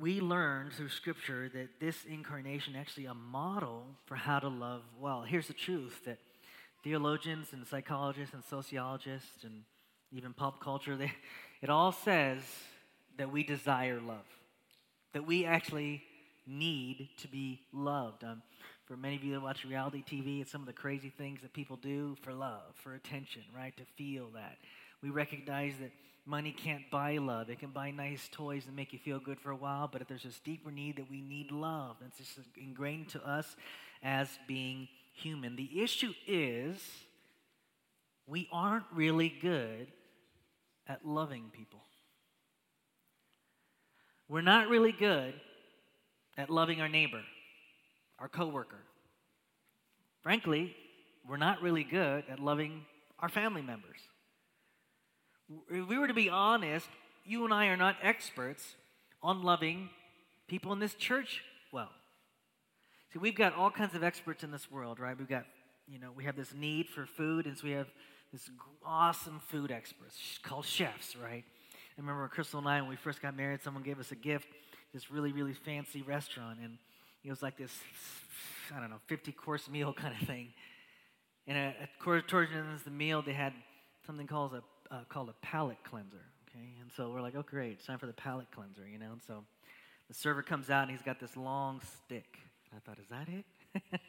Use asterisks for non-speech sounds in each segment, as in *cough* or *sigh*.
we learn through Scripture that this incarnation actually a model for how to love well. Here's the truth that theologians and psychologists and sociologists and even pop culture, they, it all says that we desire love, that we actually need to be loved. Um, for many of you that watch reality TV, it's some of the crazy things that people do for love, for attention, right? To feel that. We recognize that money can't buy love. It can buy nice toys and make you feel good for a while, but if there's this deeper need that we need love. It's just ingrained to us as being human. The issue is we aren't really good at loving people. We're not really good at loving our neighbor, our coworker. Frankly, we're not really good at loving our family members. If we were to be honest, you and I are not experts on loving people in this church well. See, we've got all kinds of experts in this world, right? We've got, you know, we have this need for food, and so we have this awesome food experts called chefs, right? I remember Crystal and I, when we first got married, someone gave us a gift, this really, really fancy restaurant, and it was like this, I don't know, 50 course meal *laughs* kind of thing. And uh, at, at towards the end of the meal, they had something called a, uh, called a palate cleanser, okay? And so we're like, oh, great, it's time for the palate cleanser, you know? And so the server comes out, and he's got this long stick. I thought, is that it? *laughs*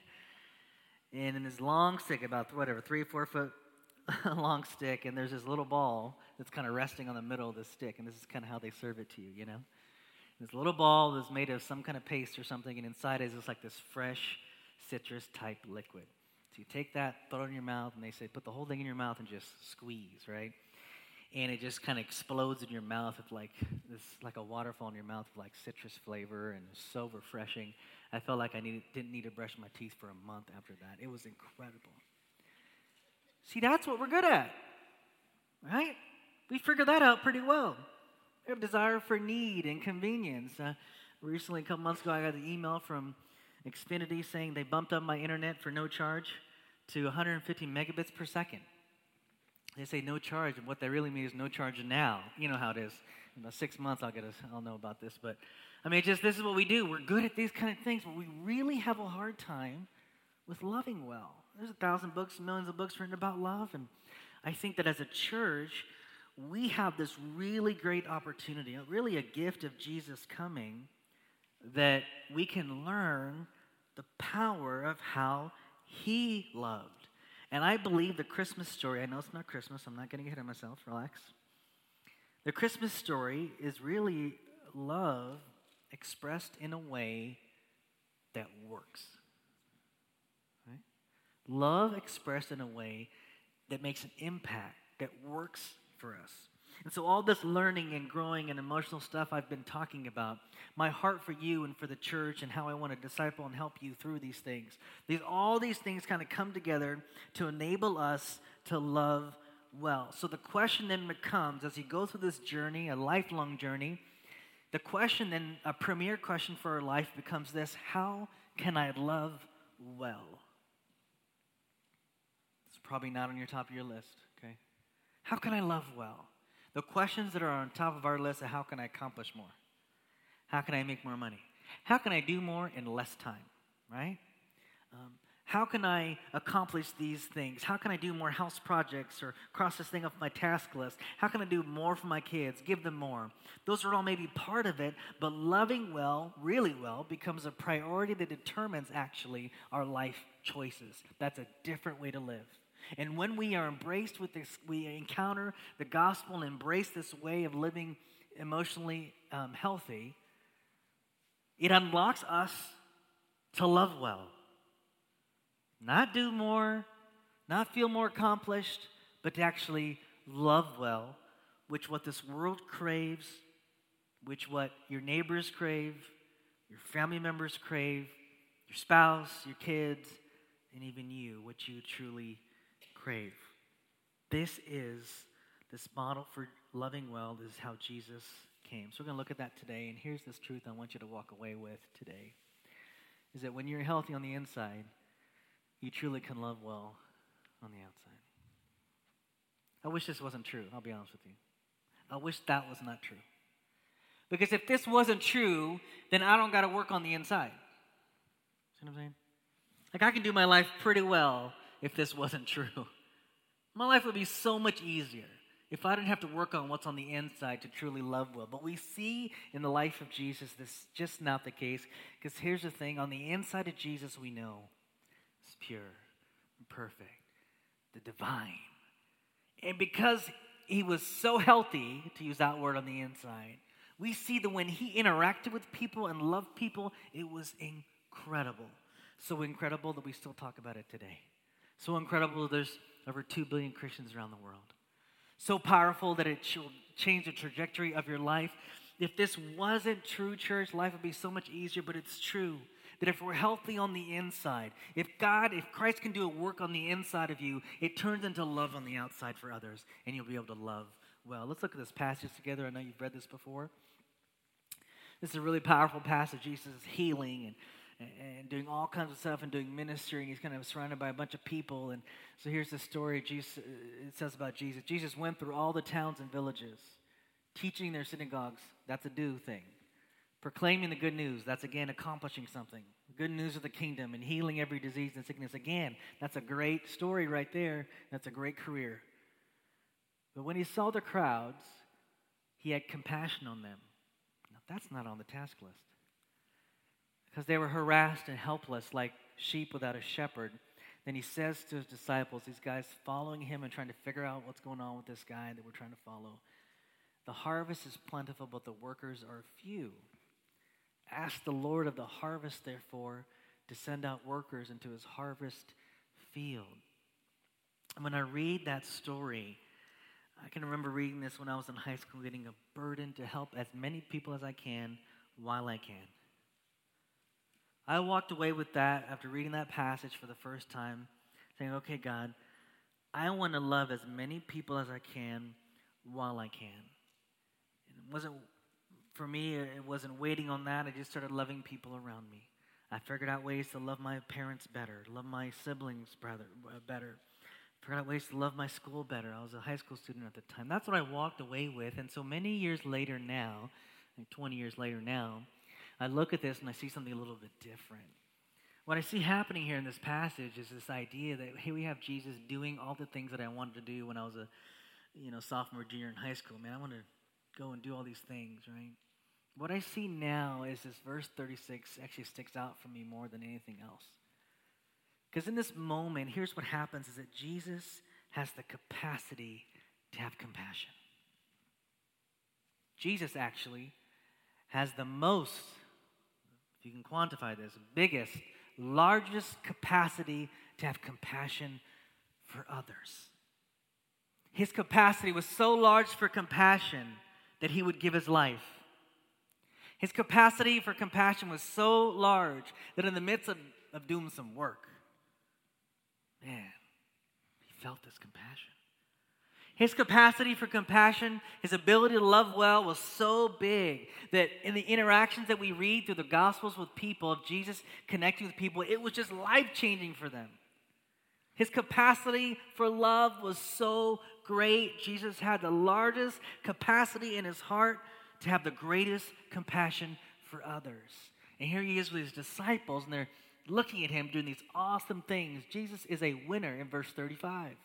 and in this long stick, about whatever, three or four foot *laughs* long stick, and there's this little ball that's kind of resting on the middle of the stick, and this is kind of how they serve it to you, you know? This little ball is made of some kind of paste or something, and inside is just like this fresh citrus type liquid. So you take that, throw it in your mouth, and they say put the whole thing in your mouth and just squeeze, right? And it just kind of explodes in your mouth with like this, like a waterfall in your mouth with like citrus flavor, and it's so refreshing. I felt like I needed, didn't need to brush my teeth for a month after that. It was incredible. See, that's what we're good at, right? We figured that out pretty well. We have desire for need and convenience. Uh, recently, a couple months ago, I got an email from Xfinity saying they bumped up my internet for no charge to 150 megabits per second. They say no charge, and what they really mean is no charge now. You know how it is. In about six months, I'll get a, I'll know about this. But I mean, just this is what we do. We're good at these kind of things, but we really have a hard time with loving well. There's a thousand books, millions of books written about love, and I think that as a church, we have this really great opportunity, really a gift of Jesus coming, that we can learn the power of how he loved. And I believe the Christmas story, I know it's not Christmas, I'm not getting ahead of myself, relax. The Christmas story is really love expressed in a way that works. Right? Love expressed in a way that makes an impact, that works for us. And so, all this learning and growing and emotional stuff I've been talking about, my heart for you and for the church and how I want to disciple and help you through these things, these, all these things kind of come together to enable us to love well. So, the question then becomes as you go through this journey, a lifelong journey, the question then, a premier question for our life becomes this How can I love well? It's probably not on your top of your list. Okay? How can I love well? The questions that are on top of our list are how can I accomplish more? How can I make more money? How can I do more in less time, right? Um, how can I accomplish these things? How can I do more house projects or cross this thing off my task list? How can I do more for my kids, give them more? Those are all maybe part of it, but loving well, really well, becomes a priority that determines actually our life choices. That's a different way to live. And when we are embraced with this, we encounter the gospel and embrace this way of living emotionally um, healthy, it unlocks us to love well. Not do more, not feel more accomplished, but to actually love well, which what this world craves, which what your neighbors crave, your family members crave, your spouse, your kids, and even you, what you truly crave. This is this model for loving well. This is how Jesus came. So we're going to look at that today. And here's this truth I want you to walk away with today is that when you're healthy on the inside, you truly can love well on the outside. I wish this wasn't true. I'll be honest with you. I wish that was not true. Because if this wasn't true, then I don't got to work on the inside. See what I'm saying? Like, I can do my life pretty well if this wasn't *laughs* true. My life would be so much easier if I didn't have to work on what's on the inside to truly love well. But we see in the life of Jesus this just not the case. Because here's the thing on the inside of Jesus, we know it's pure and perfect, the divine. And because he was so healthy, to use that word on the inside, we see that when he interacted with people and loved people, it was incredible. So incredible that we still talk about it today. So incredible, there's over 2 billion Christians around the world. So powerful that it will change the trajectory of your life. If this wasn't true, church, life would be so much easier, but it's true. That if we're healthy on the inside, if God, if Christ can do a work on the inside of you, it turns into love on the outside for others, and you'll be able to love well. Let's look at this passage together. I know you've read this before. This is a really powerful passage. Jesus is healing and and doing all kinds of stuff and doing ministry, and he's kind of surrounded by a bunch of people. And so here's the story Jesus, it says about Jesus. Jesus went through all the towns and villages, teaching their synagogues. That's a do thing. Proclaiming the good news. That's again accomplishing something. Good news of the kingdom and healing every disease and sickness. Again, that's a great story right there. That's a great career. But when he saw the crowds, he had compassion on them. Now, that's not on the task list because they were harassed and helpless like sheep without a shepherd. Then he says to his disciples, these guys following him and trying to figure out what's going on with this guy that we're trying to follow. The harvest is plentiful, but the workers are few. Ask the Lord of the harvest, therefore, to send out workers into his harvest field. And when I read that story, I can remember reading this when I was in high school, getting a burden to help as many people as I can while I can. I walked away with that after reading that passage for the first time, saying, okay, God, I want to love as many people as I can while I can. It wasn't, for me, it wasn't waiting on that. I just started loving people around me. I figured out ways to love my parents better, love my siblings brother, uh, better, figured out ways to love my school better. I was a high school student at the time. That's what I walked away with. And so many years later now, like 20 years later now, I look at this and I see something a little bit different. What I see happening here in this passage is this idea that here we have Jesus doing all the things that I wanted to do when I was a you know sophomore, junior in high school. Man, I want to go and do all these things, right? What I see now is this verse 36 actually sticks out for me more than anything else. Because in this moment, here's what happens is that Jesus has the capacity to have compassion. Jesus actually has the most you can quantify this, biggest, largest capacity to have compassion for others. His capacity was so large for compassion that he would give his life. His capacity for compassion was so large that in the midst of, of doing some work, man, he felt this compassion. His capacity for compassion, his ability to love well was so big that in the interactions that we read through the Gospels with people, of Jesus connecting with people, it was just life changing for them. His capacity for love was so great. Jesus had the largest capacity in his heart to have the greatest compassion for others. And here he is with his disciples, and they're looking at him doing these awesome things. Jesus is a winner in verse 35.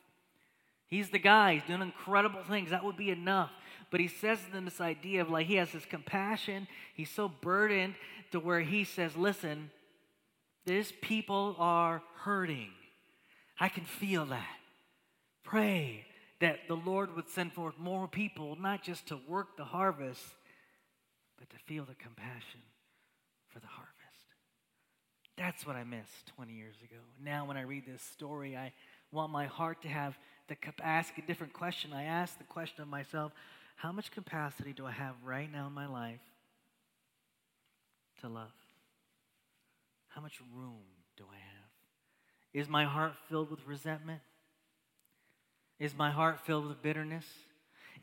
He's the guy, he's doing incredible things. That would be enough. But he says to them this idea of like he has this compassion. He's so burdened to where he says, Listen, these people are hurting. I can feel that. Pray that the Lord would send forth more people, not just to work the harvest, but to feel the compassion for the harvest. That's what I missed 20 years ago. Now, when I read this story, I want my heart to have the ask a different question. I ask the question of myself, how much capacity do I have right now in my life to love? How much room do I have? Is my heart filled with resentment? Is my heart filled with bitterness?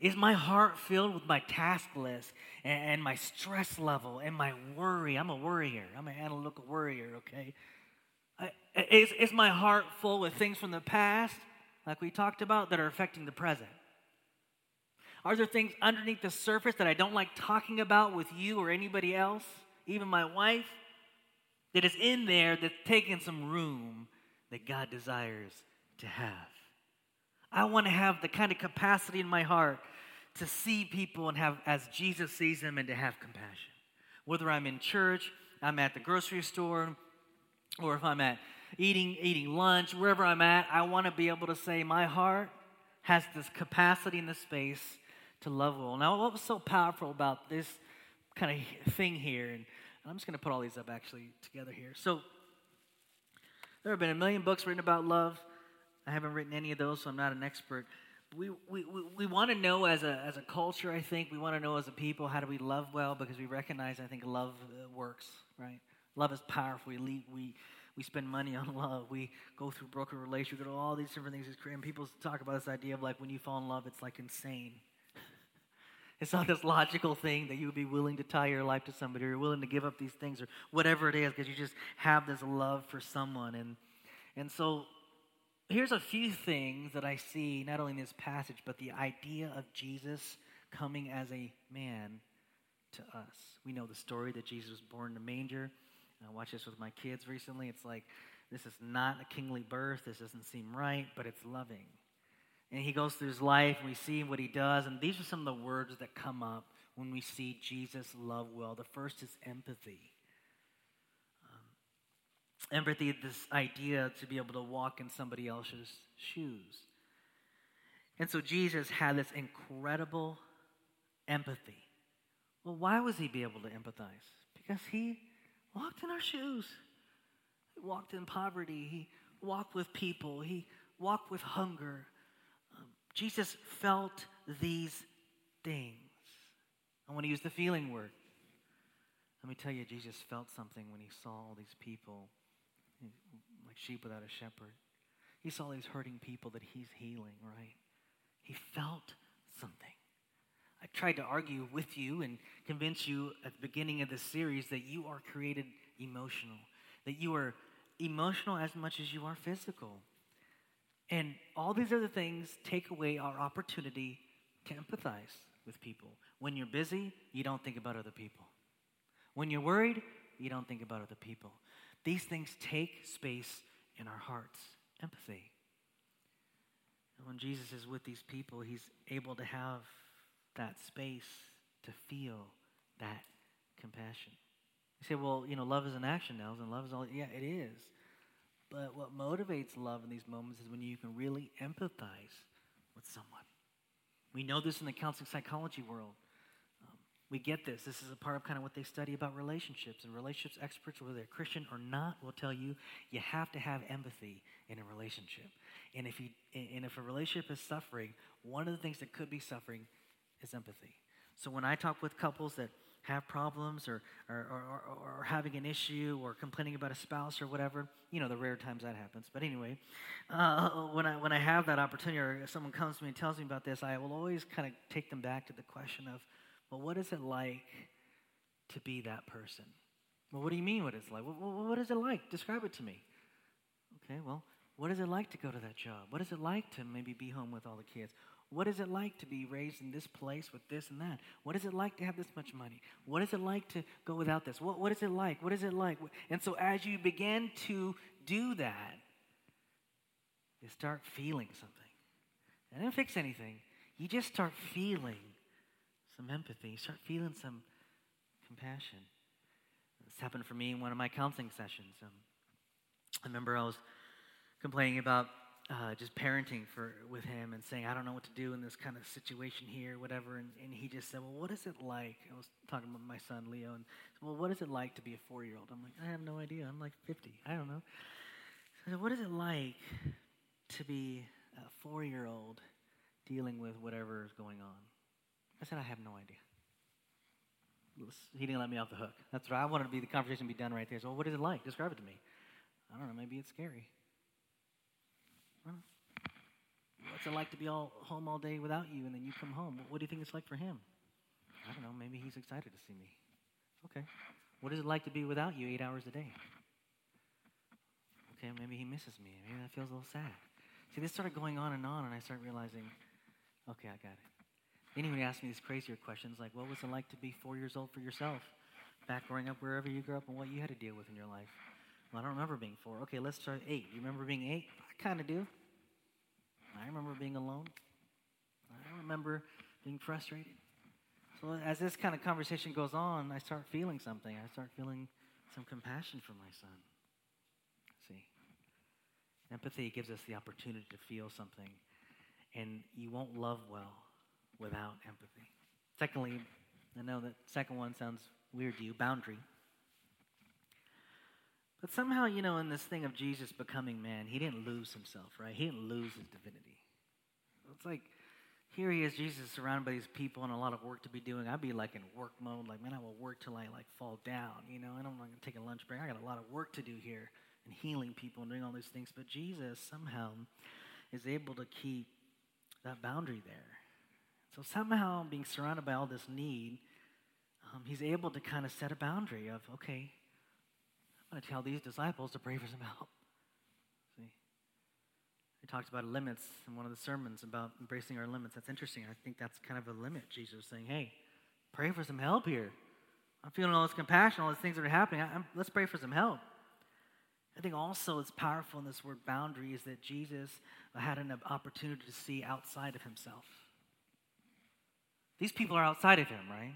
Is my heart filled with my task list and, and my stress level and my worry? I'm a worrier. I'm an analytical worrier, okay? is, is my heart full with things from the past like we talked about, that are affecting the present? Are there things underneath the surface that I don't like talking about with you or anybody else, even my wife, that is in there that's taking some room that God desires to have? I want to have the kind of capacity in my heart to see people and have as Jesus sees them and to have compassion. Whether I'm in church, I'm at the grocery store, or if I'm at eating eating lunch, wherever I'm at, I want to be able to say my heart has this capacity in this space to love well. Now, what was so powerful about this kind of thing here, and I'm just going to put all these up actually together here. So, there have been a million books written about love. I haven't written any of those, so I'm not an expert. We, we, we, we want to know as a, as a culture, I think, we want to know as a people, how do we love well? Because we recognize, I think, love works, right? Love is powerful. We, we, we spend money on *laughs* love. We go through broken relationships. We go all these different things. And people talk about this idea of like when you fall in love, it's like insane. *laughs* It's not this logical thing that you would be willing to tie your life to somebody or you're willing to give up these things or whatever it is because you just have this love for someone. And, and so here's a few things that I see, not only in this passage, but the idea of Jesus coming as a man to us. We know the story that Jesus was born in a manger. I watched this with my kids recently. It's like, this is not a kingly birth. This doesn't seem right, but it's loving. And he goes through his life, and we see what he does. And these are some of the words that come up when we see Jesus love well. The first is empathy. Um, empathy, this idea to be able to walk in somebody else's shoes. And so Jesus had this incredible empathy. Well, why was he be able to empathize? Because he walked in our shoes. He walked in poverty. He walked with people. He walked with hunger. Um, Jesus felt these things. I want to use the feeling word. Let me tell you, Jesus felt something when he saw all these people like sheep without a shepherd. He saw these hurting people that he's healing, right? He felt something. I tried to argue with you and convince you at the beginning of this series that you are created emotional, that you are emotional as much as you are physical. And all these other things take away our opportunity to empathize with people. When you're busy, you don't think about other people. When you're worried, you don't think about other people. These things take space in our hearts. Empathy. And when Jesus is with these people, he's able to have that space to feel that compassion. You say, well, you know, love is an action now, and love is all. Yeah, it is. But what motivates love in these moments is when you can really empathize with someone. We know this in the counseling psychology world. Um, we get this. This is a part of kind of what they study about relationships. And relationships experts, whether they're Christian or not, will tell you you have to have empathy in a relationship. And if you and if a relationship is suffering, one of the things that could be suffering is empathy. So when I talk with couples that have problems or, or, or, or, having an issue or complaining about a spouse or whatever, you know, the rare times that happens. But anyway, uh, when, I, when I have that opportunity or someone comes to me and tells me about this, I will always kind of take them back to the question of, well, what is it like to be that person? Well, what do you mean what it's like? What, what is it like? Describe it to me. Okay, well, what is it like to go to that job? What is it like to maybe be home with all the kids? What is it like to be raised in this place with this and that? What is it like to have this much money? What is it like to go without this? What, what is it like? What is it like? And so, as you begin to do that, you start feeling something. And didn't fix anything. You just start feeling some empathy. You start feeling some compassion. This happened for me in one of my counseling sessions. Um, I remember I was complaining about uh, just parenting for with him and saying, I don't know what to do in this kind of situation here, whatever. And, and he just said, Well, what is it like? I was talking about my son Leo, and said, Well, what is it like to be a four year old? I'm like, I have no idea. I'm like 50. I don't know. So What is it like to be a four year old dealing with whatever is going on? I said, I have no idea. He didn't let me off the hook. That's what I wanted to be the conversation to be done right there. So, well, what is it like? Describe it to me. I don't know. Maybe it's scary. What's it like to be all home all day without you and then you come home? What do you think it's like for him? I don't know. Maybe he's excited to see me. Okay. What is it like to be without you eight hours a day? Okay, maybe he misses me. Maybe that feels a little sad. See, this started going on and on, and I started realizing, okay, I got it. Anyone ask me these crazier questions like, what was it like to be four years old for yourself? Back growing up wherever you grew up and what you had to deal with in your life. Well, I don't remember being four. Okay, let's try eight. You remember being eight? Kind of do. I remember being alone. I remember being frustrated. So as this kind of conversation goes on, I start feeling something. I start feeling some compassion for my son. See, empathy gives us the opportunity to feel something, and you won't love well without empathy. Secondly, I know that second one sounds weird to you boundary. But somehow, you know, in this thing of Jesus becoming man, he didn't lose himself, right? He didn't lose his divinity. It's like here he is, Jesus, surrounded by these people and a lot of work to be doing. I'd be like in work mode, like, man, I will work till I like fall down, you know, and I'm not gonna take a lunch break. I got a lot of work to do here and healing people and doing all these things. But Jesus somehow is able to keep that boundary there. So somehow being surrounded by all this need, um, he's able to kind of set a boundary of, okay, I'm going to tell these disciples to pray for some help. *laughs* See? He talked about limits in one of the sermons about embracing our limits. That's interesting. I think that's kind of a limit. Jesus saying, hey, pray for some help here. I'm feeling all this compassion, all these things that are happening. I, let's pray for some help. I think also it's powerful in this word boundary is that Jesus had an opportunity to see outside of himself. These people are outside of him, right?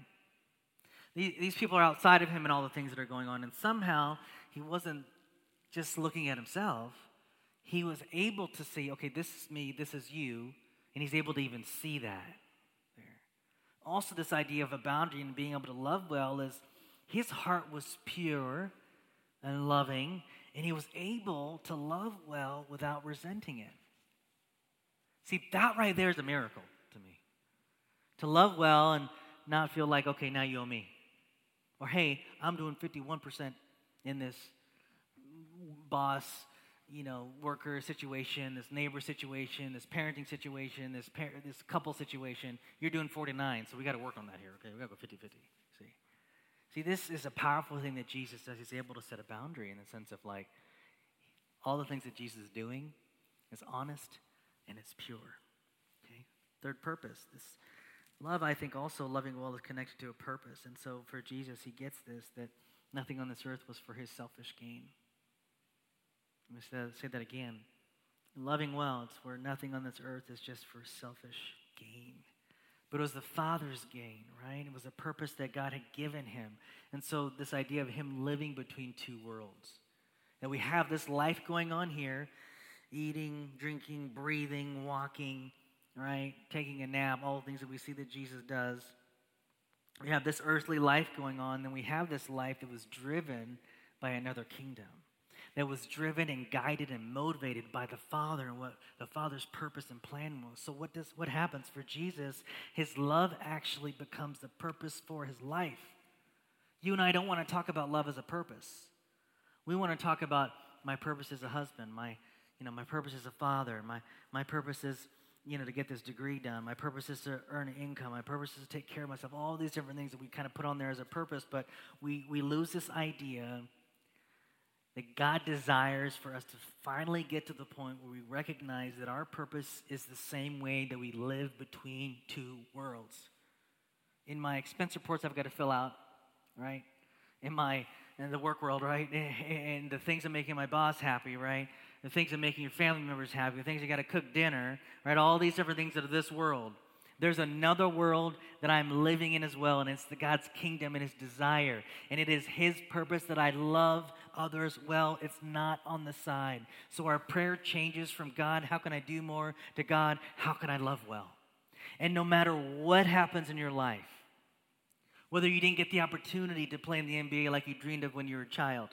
These people are outside of him and all the things that are going on. And somehow he wasn't just looking at himself, he was able to see, okay, this is me, this is you, and he's able to even see that there. Also, this idea of a boundary and being able to love well is his heart was pure and loving, and he was able to love well without resenting it. See, that right there is a miracle to me. To love well and not feel like, okay, now you owe me. Or, hey, I'm doing 51% in this boss, you know, worker situation, this neighbor situation, this parenting situation, this, par- this couple situation. You're doing 49, so we got to work on that here, okay? We got to go 50 50. See? See, this is a powerful thing that Jesus does. He's able to set a boundary in the sense of like, all the things that Jesus is doing is honest and it's pure. Okay? Third purpose, this Love, I think, also loving well is connected to a purpose. And so for Jesus, he gets this that nothing on this earth was for his selfish gain. Let me say that again. Loving well, it's where nothing on this earth is just for selfish gain. But it was the Father's gain, right? It was a purpose that God had given him. And so, this idea of him living between two worlds that we have this life going on here eating, drinking, breathing, walking right? Taking a nap, all the things that we see that Jesus does. We have this earthly life going on, then we have this life that was driven by another kingdom, that was driven and guided and motivated by the Father and what the Father's purpose and plan was. So, what, does, what happens for Jesus? His love actually becomes the purpose for his life. You and I don't want to talk about love as a purpose. We want to talk about my purpose as a husband, my, you know, my purpose as a father, my, my purpose as you know, to get this degree done. My purpose is to earn an income. My purpose is to take care of myself. All these different things that we kind of put on there as a purpose, but we, we lose this idea that God desires for us to finally get to the point where we recognize that our purpose is the same way that we live between two worlds. In my expense reports, I've got to fill out, right? In my in the work world, right? *laughs* And the things that making my boss happy, right? The things of making your family members happy, the things you got to cook dinner, right? All these different things are this world. There's another world that I'm living in as well, and it's the God's kingdom and His desire. And it is His purpose that I love others well. It's not on the side. So our prayer changes from God, how can I do more, to God, how can I love well? And no matter what happens in your life, whether you didn't get the opportunity to play in the NBA like you dreamed of when you were a child,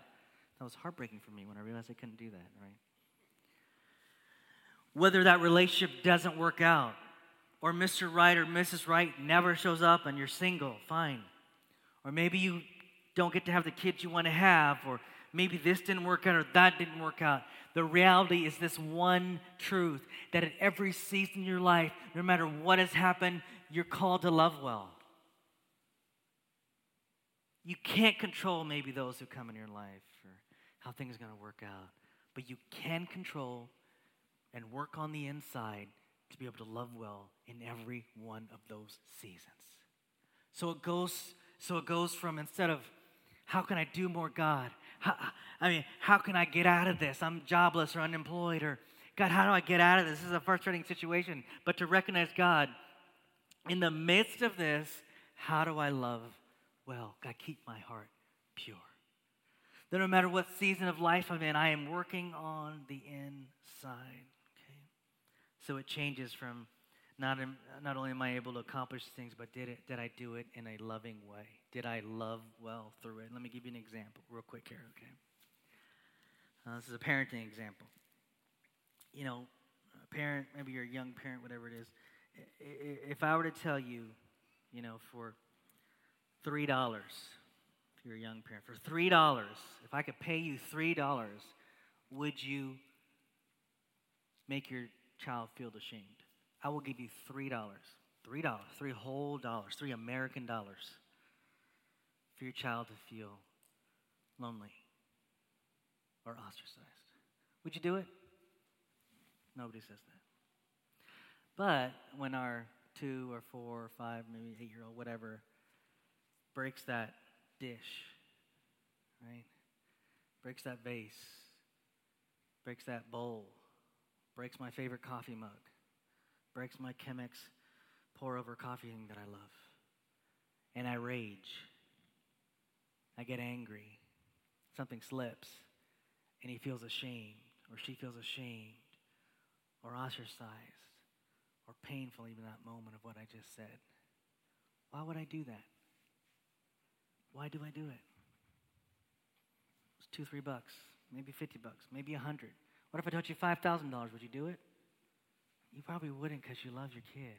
that was heartbreaking for me when I realized I couldn't do that, right? Whether that relationship doesn't work out, or Mr. Right or Mrs. Right never shows up and you're single, fine. Or maybe you don't get to have the kids you want to have, or maybe this didn't work out or that didn't work out. The reality is this one truth that at every season in your life, no matter what has happened, you're called to love well. You can't control maybe those who come in your life or how things are going to work out, but you can control and work on the inside to be able to love well in every one of those seasons. So it goes, so it goes from instead of how can I do more, God? How, I mean, how can I get out of this? I'm jobless or unemployed, or God, how do I get out of this? This is a frustrating situation. But to recognize God in the midst of this, how do I love well? God, keep my heart pure. That no matter what season of life I'm in, I am working on the inside. So it changes from not, not only am I able to accomplish things, but did, it, did I do it in a loving way? Did I love well through it? Let me give you an example, real quick here, okay? Uh, this is a parenting example. You know, a parent, maybe you're a young parent, whatever it is. If I were to tell you, you know, for $3, if you're a young parent, for $3, if I could pay you $3, would you make your child feel ashamed? I will give you $3. $3, three whole dollars, three American dollars for your child to feel lonely or ostracized. Would you do it? Nobody says that. But when our two or four or five, maybe eight year old, whatever, breaks that dish, right? Breaks that vase, breaks that bowl, breaks my favorite coffee mug, breaks my Chemex pour over coffee thing that I love. And I rage. I get angry. Something slips. And he feels ashamed, or she feels ashamed, or ostracized, or painful, even that moment of what I just said. Why would I do that? Why do I do it? It's two, three bucks, maybe 50 bucks, maybe a hundred. What if I told you $5,000? Would you do it? You probably wouldn't because you love your kid.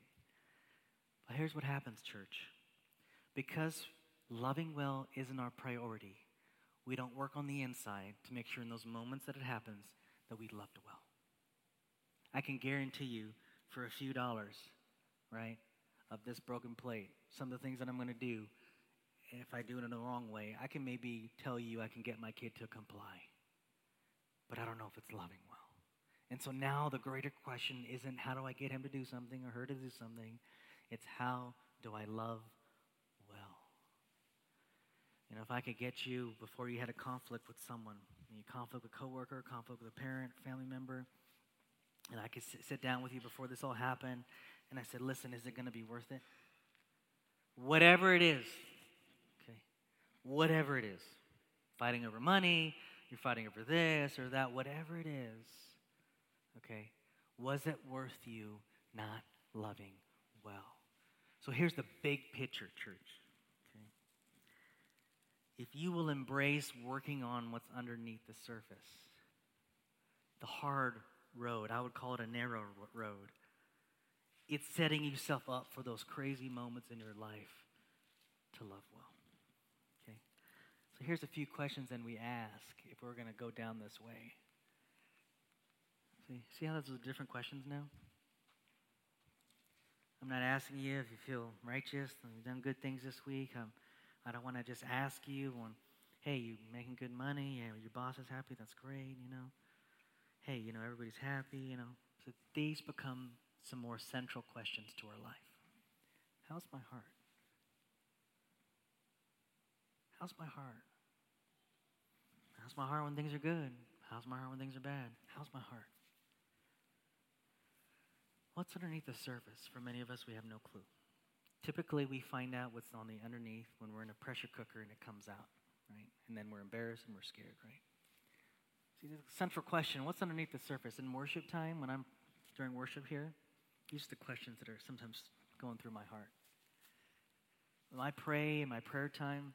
But here's what happens, church. Because loving well isn't our priority, we don't work on the inside to make sure in those moments that it happens that we loved well. I can guarantee you for a few dollars, right, of this broken plate, some of the things that I'm going to do, if I do it in the wrong way, I can maybe tell you I can get my kid to comply. Know if it's loving well. And so now the greater question isn't how do I get him to do something or her to do something? It's how do I love well? You know, if I could get you before you had a conflict with someone, you conflict with a coworker, conflict with a parent, family member, and I could sit down with you before this all happened, and I said, listen, is it going to be worth it? Whatever it is, okay, whatever it is, fighting over money, you're fighting over this or that, whatever it is, Okay? Was it worth you not loving well? So here's the big picture, church. Okay? If you will embrace working on what's underneath the surface, the hard road, I would call it a narrow road, it's setting yourself up for those crazy moments in your life to love well. So here's a few questions then we ask if we're going to go down this way. See, see how those are different questions now? I'm not asking you if you feel righteous and you've done good things this week. Um, I don't want to just ask you when, hey, you making good money? Yeah, your boss is happy. That's great, you know. Hey, you know, everybody's happy, you know. So these become some more central questions to our life. How's my heart? How's my heart? How's my heart when things are good? How's my heart when things are bad? How's my heart? What's underneath the surface? For many of us, we have no clue. Typically, we find out what's on the underneath when we're in a pressure cooker and it comes out, right? And then we're embarrassed and we're scared, right? See, the central question what's underneath the surface? In worship time, when I'm during worship here, these are the questions that are sometimes going through my heart. When I pray in my prayer time,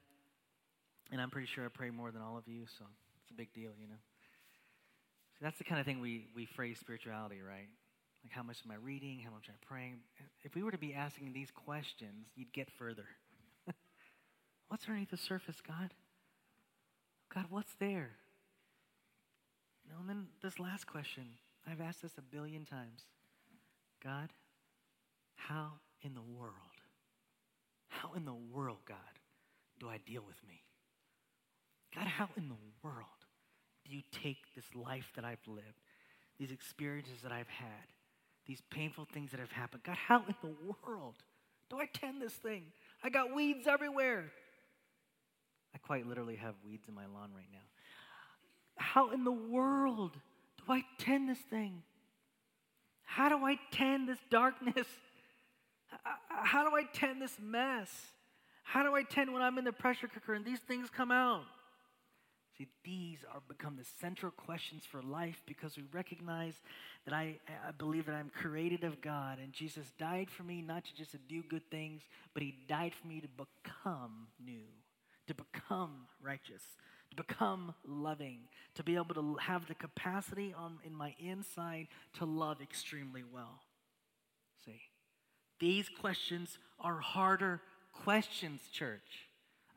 and I'm pretty sure I pray more than all of you, so it's a big deal, you know. See, that's the kind of thing we, we phrase spirituality, right? Like, how much am I reading? How much am I praying? If we were to be asking these questions, you'd get further. *laughs* what's underneath the surface, God? God, what's there? You and then this last question, I've asked this a billion times. God, how in the world, how in the world, God, do I deal with me? God, how in the world do you take this life that I've lived, these experiences that I've had, these painful things that have happened. God, how in the world do I tend this thing? I got weeds everywhere. I quite literally have weeds in my lawn right now. How in the world do I tend this thing? How do I tend this darkness? How do I tend this mess? How do I tend when I'm in the pressure cooker and these things come out? See, these are become the central questions for life because we recognize that I, I believe that I'm created of God and Jesus died for me not to just do good things, but he died for me to become new, to become righteous, to become loving, to be able to have the capacity on in my inside to love extremely well. See, these questions are harder questions, church.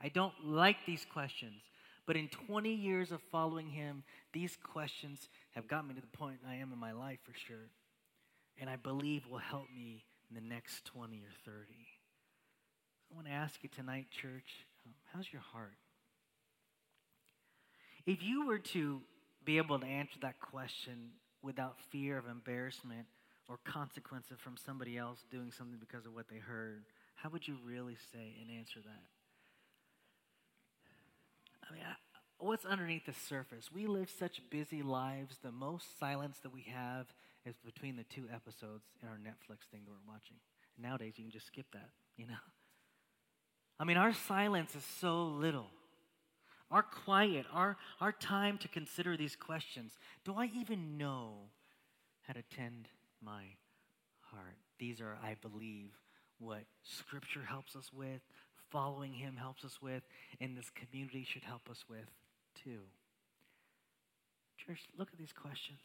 I don't like these questions. But in 20 years of following him, these questions have got me to the point I am in my life for sure. And I believe will help me in the next 20 or 30. I want to ask you tonight, church, um, how's your heart? If you were to be able to answer that question without fear of embarrassment or consequences from somebody else doing something because of what they heard, how would you really say and answer that? I mean, what's underneath the surface? We live such busy lives. The most silence that we have is between the two episodes in our Netflix thing that we're watching. Nowadays, you can just skip that, you know? *laughs* I mean, our silence is so little. Our quiet, our, our time to consider these questions. Do I even know how to tend my heart? These are, I believe, what Scripture helps us with, following Him helps us with, and this community should help us with too. Church, look at these questions.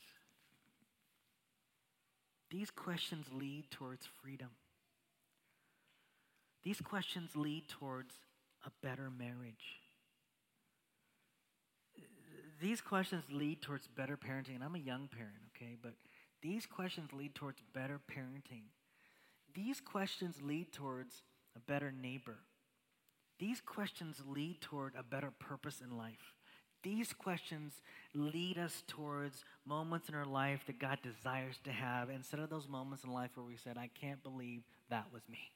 These questions lead towards freedom. These questions lead towards a better marriage. These questions lead towards better parenting. And I'm a young parent, okay? But these questions lead towards better parenting. These questions lead towards a better neighbor. These questions lead toward a better purpose in life. These questions lead us towards moments in our life that God desires to have instead of those moments in life where we said, I can't believe that was me.